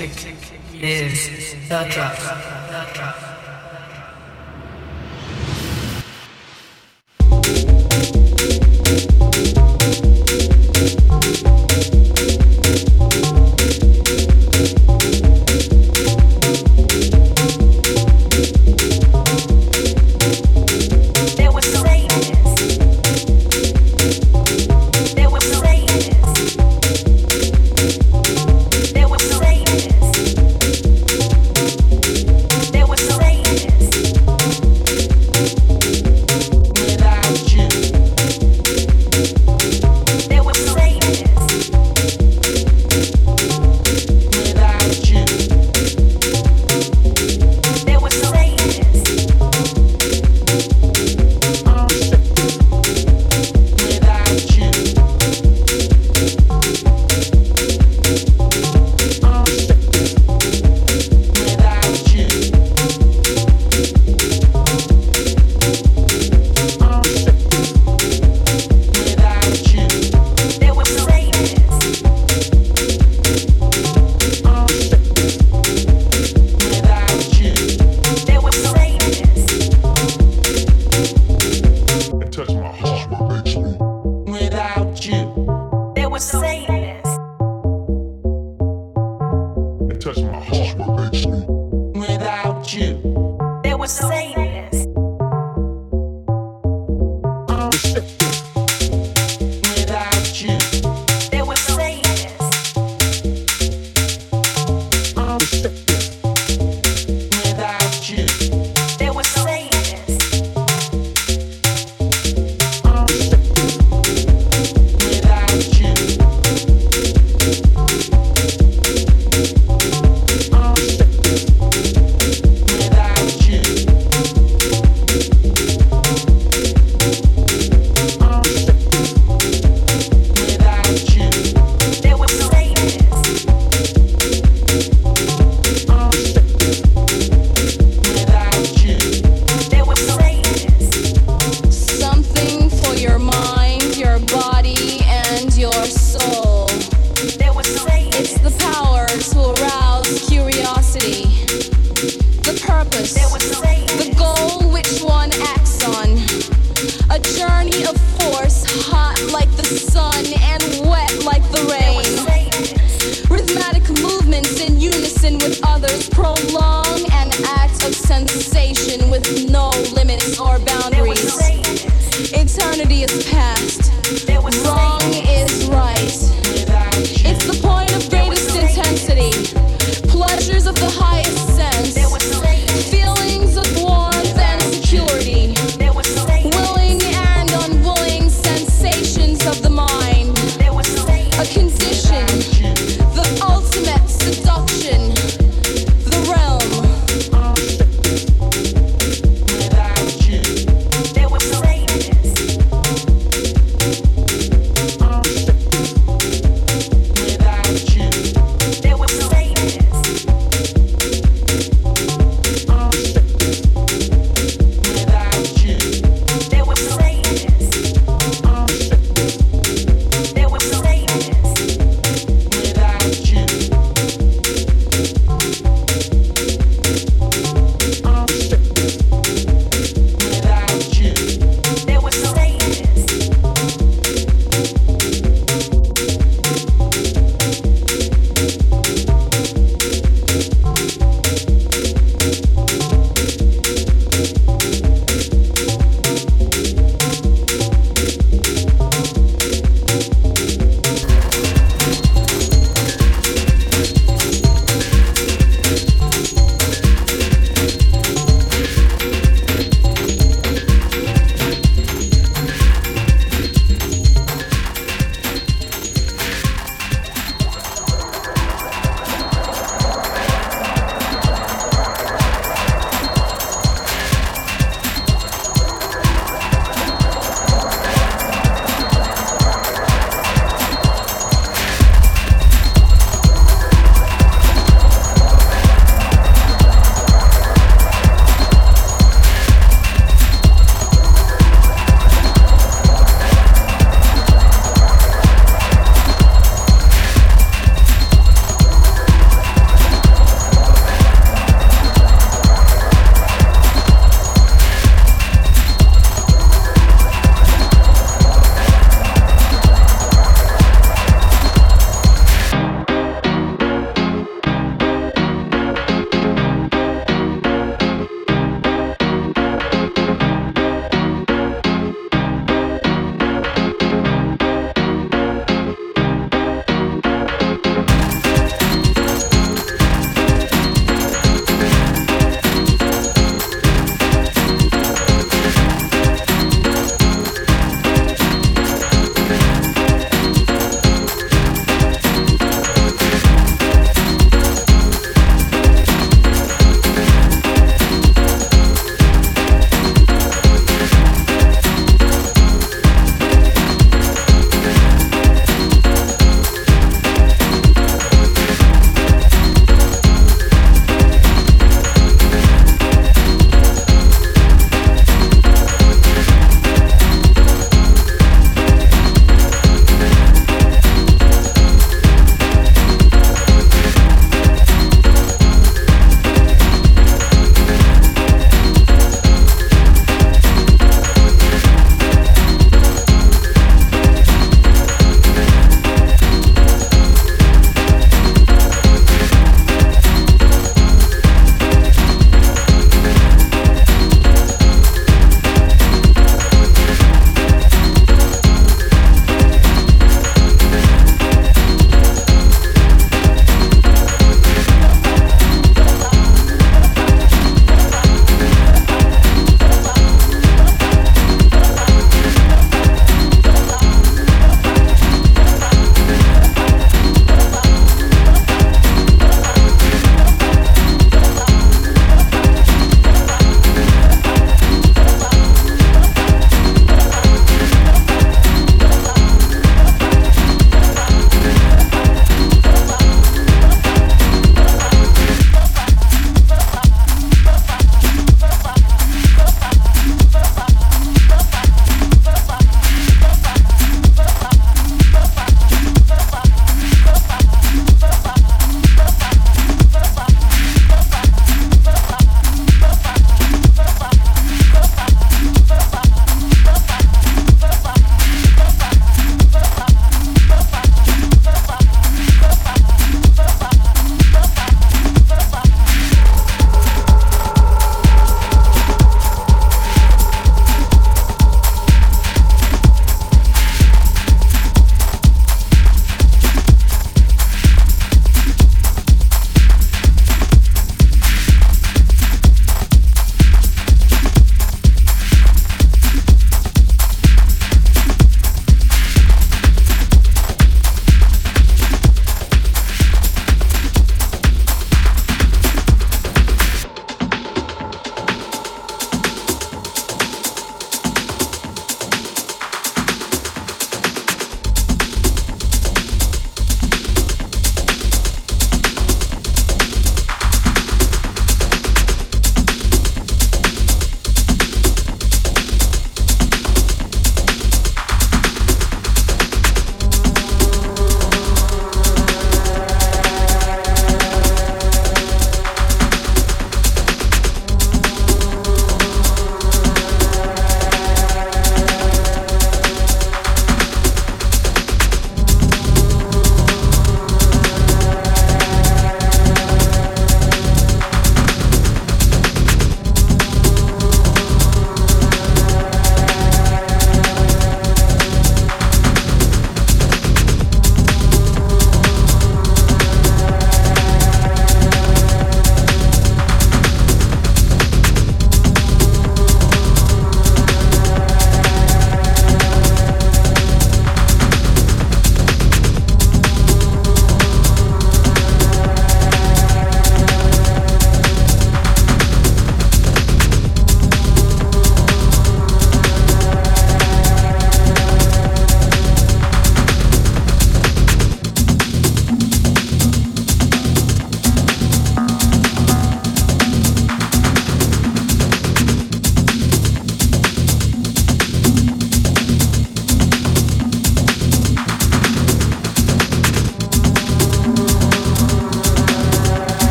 music is the drug.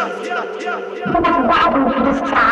yeah, yeah, to this?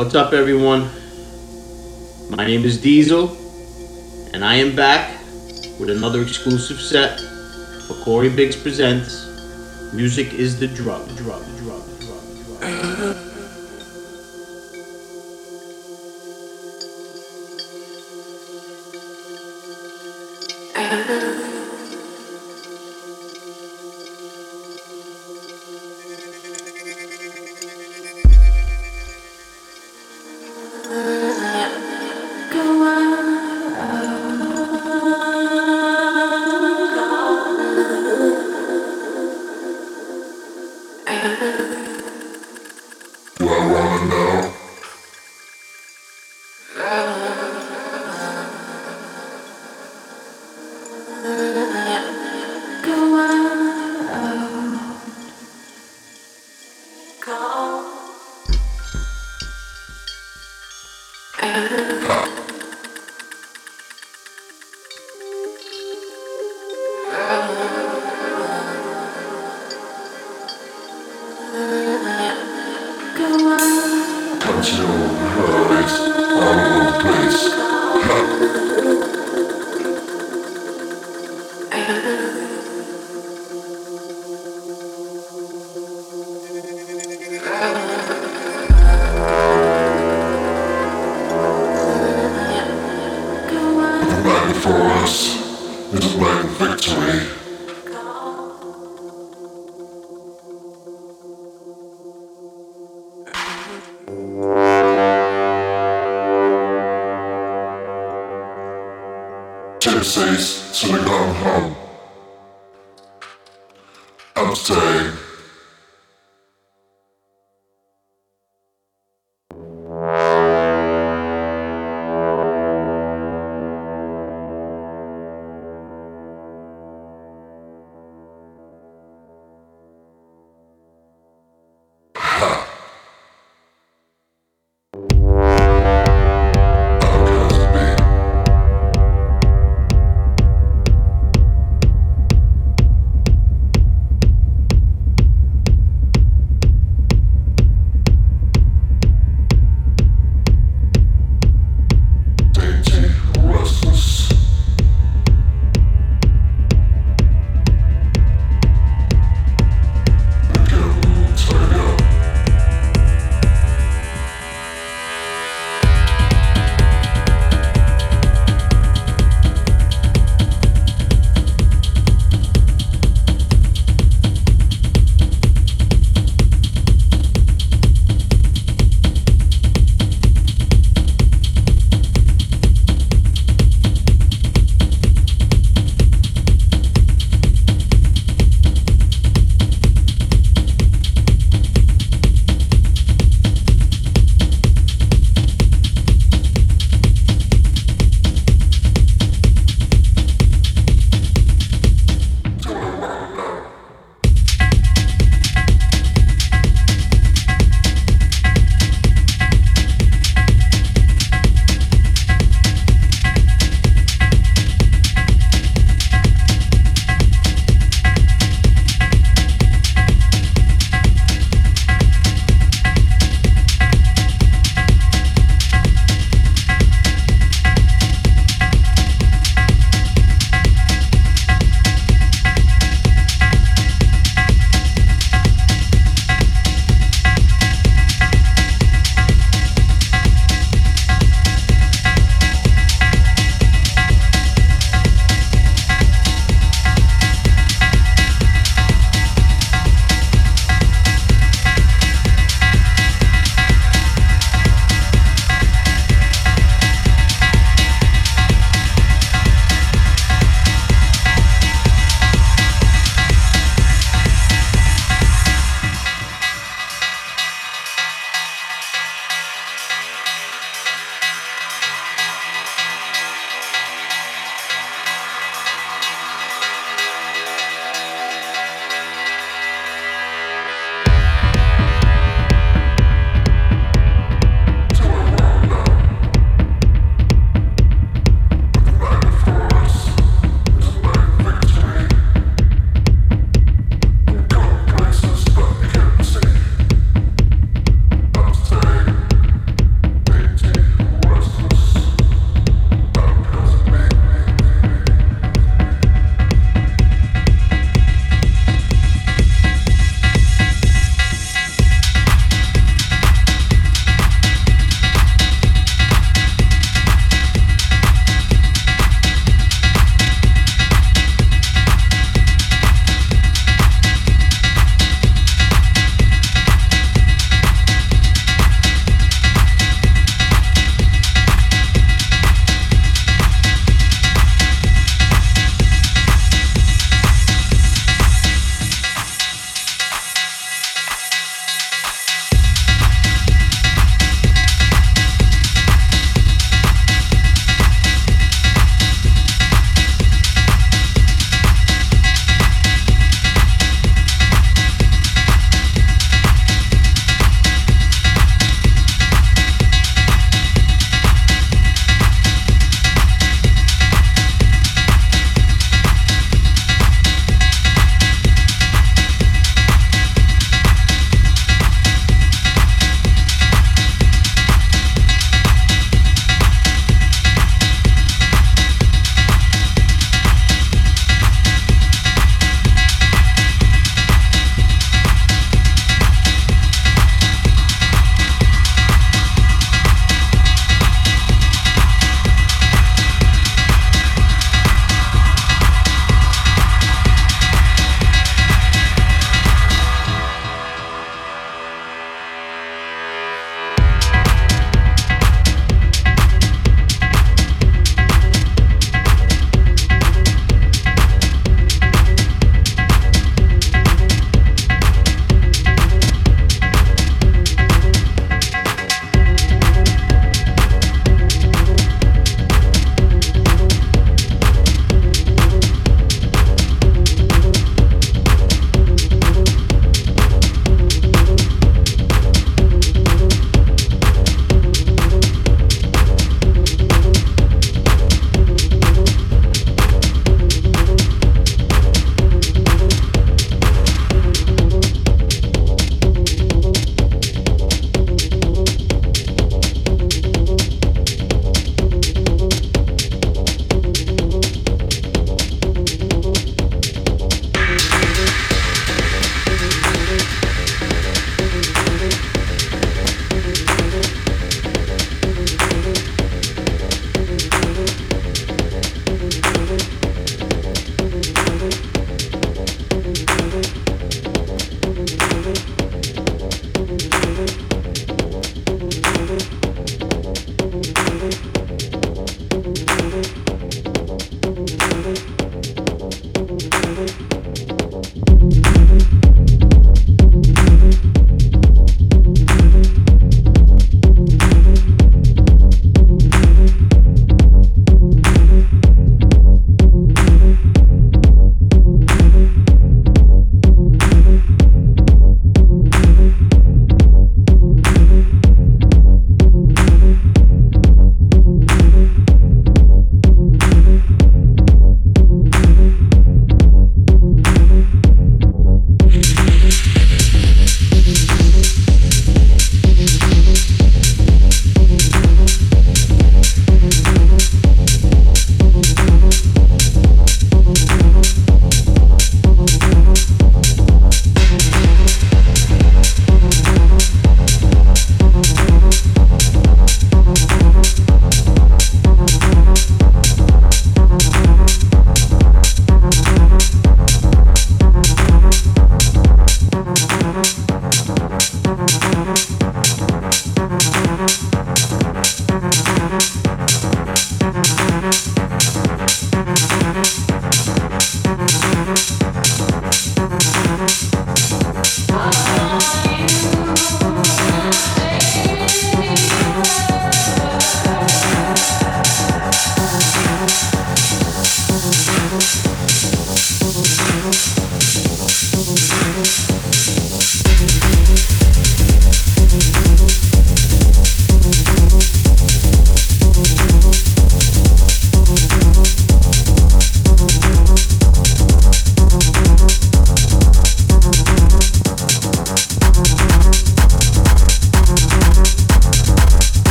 What's up, everyone? My name is Diezel, and I am back with another exclusive set for Corey Biggs Presents Music is the Drug, Drug, Touch your eyes all over place. Gypsies should have gone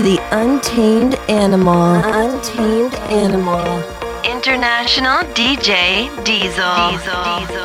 to the Untamed Animal. Untamed Animal. International DJ Diezel. Diezel. Diezel.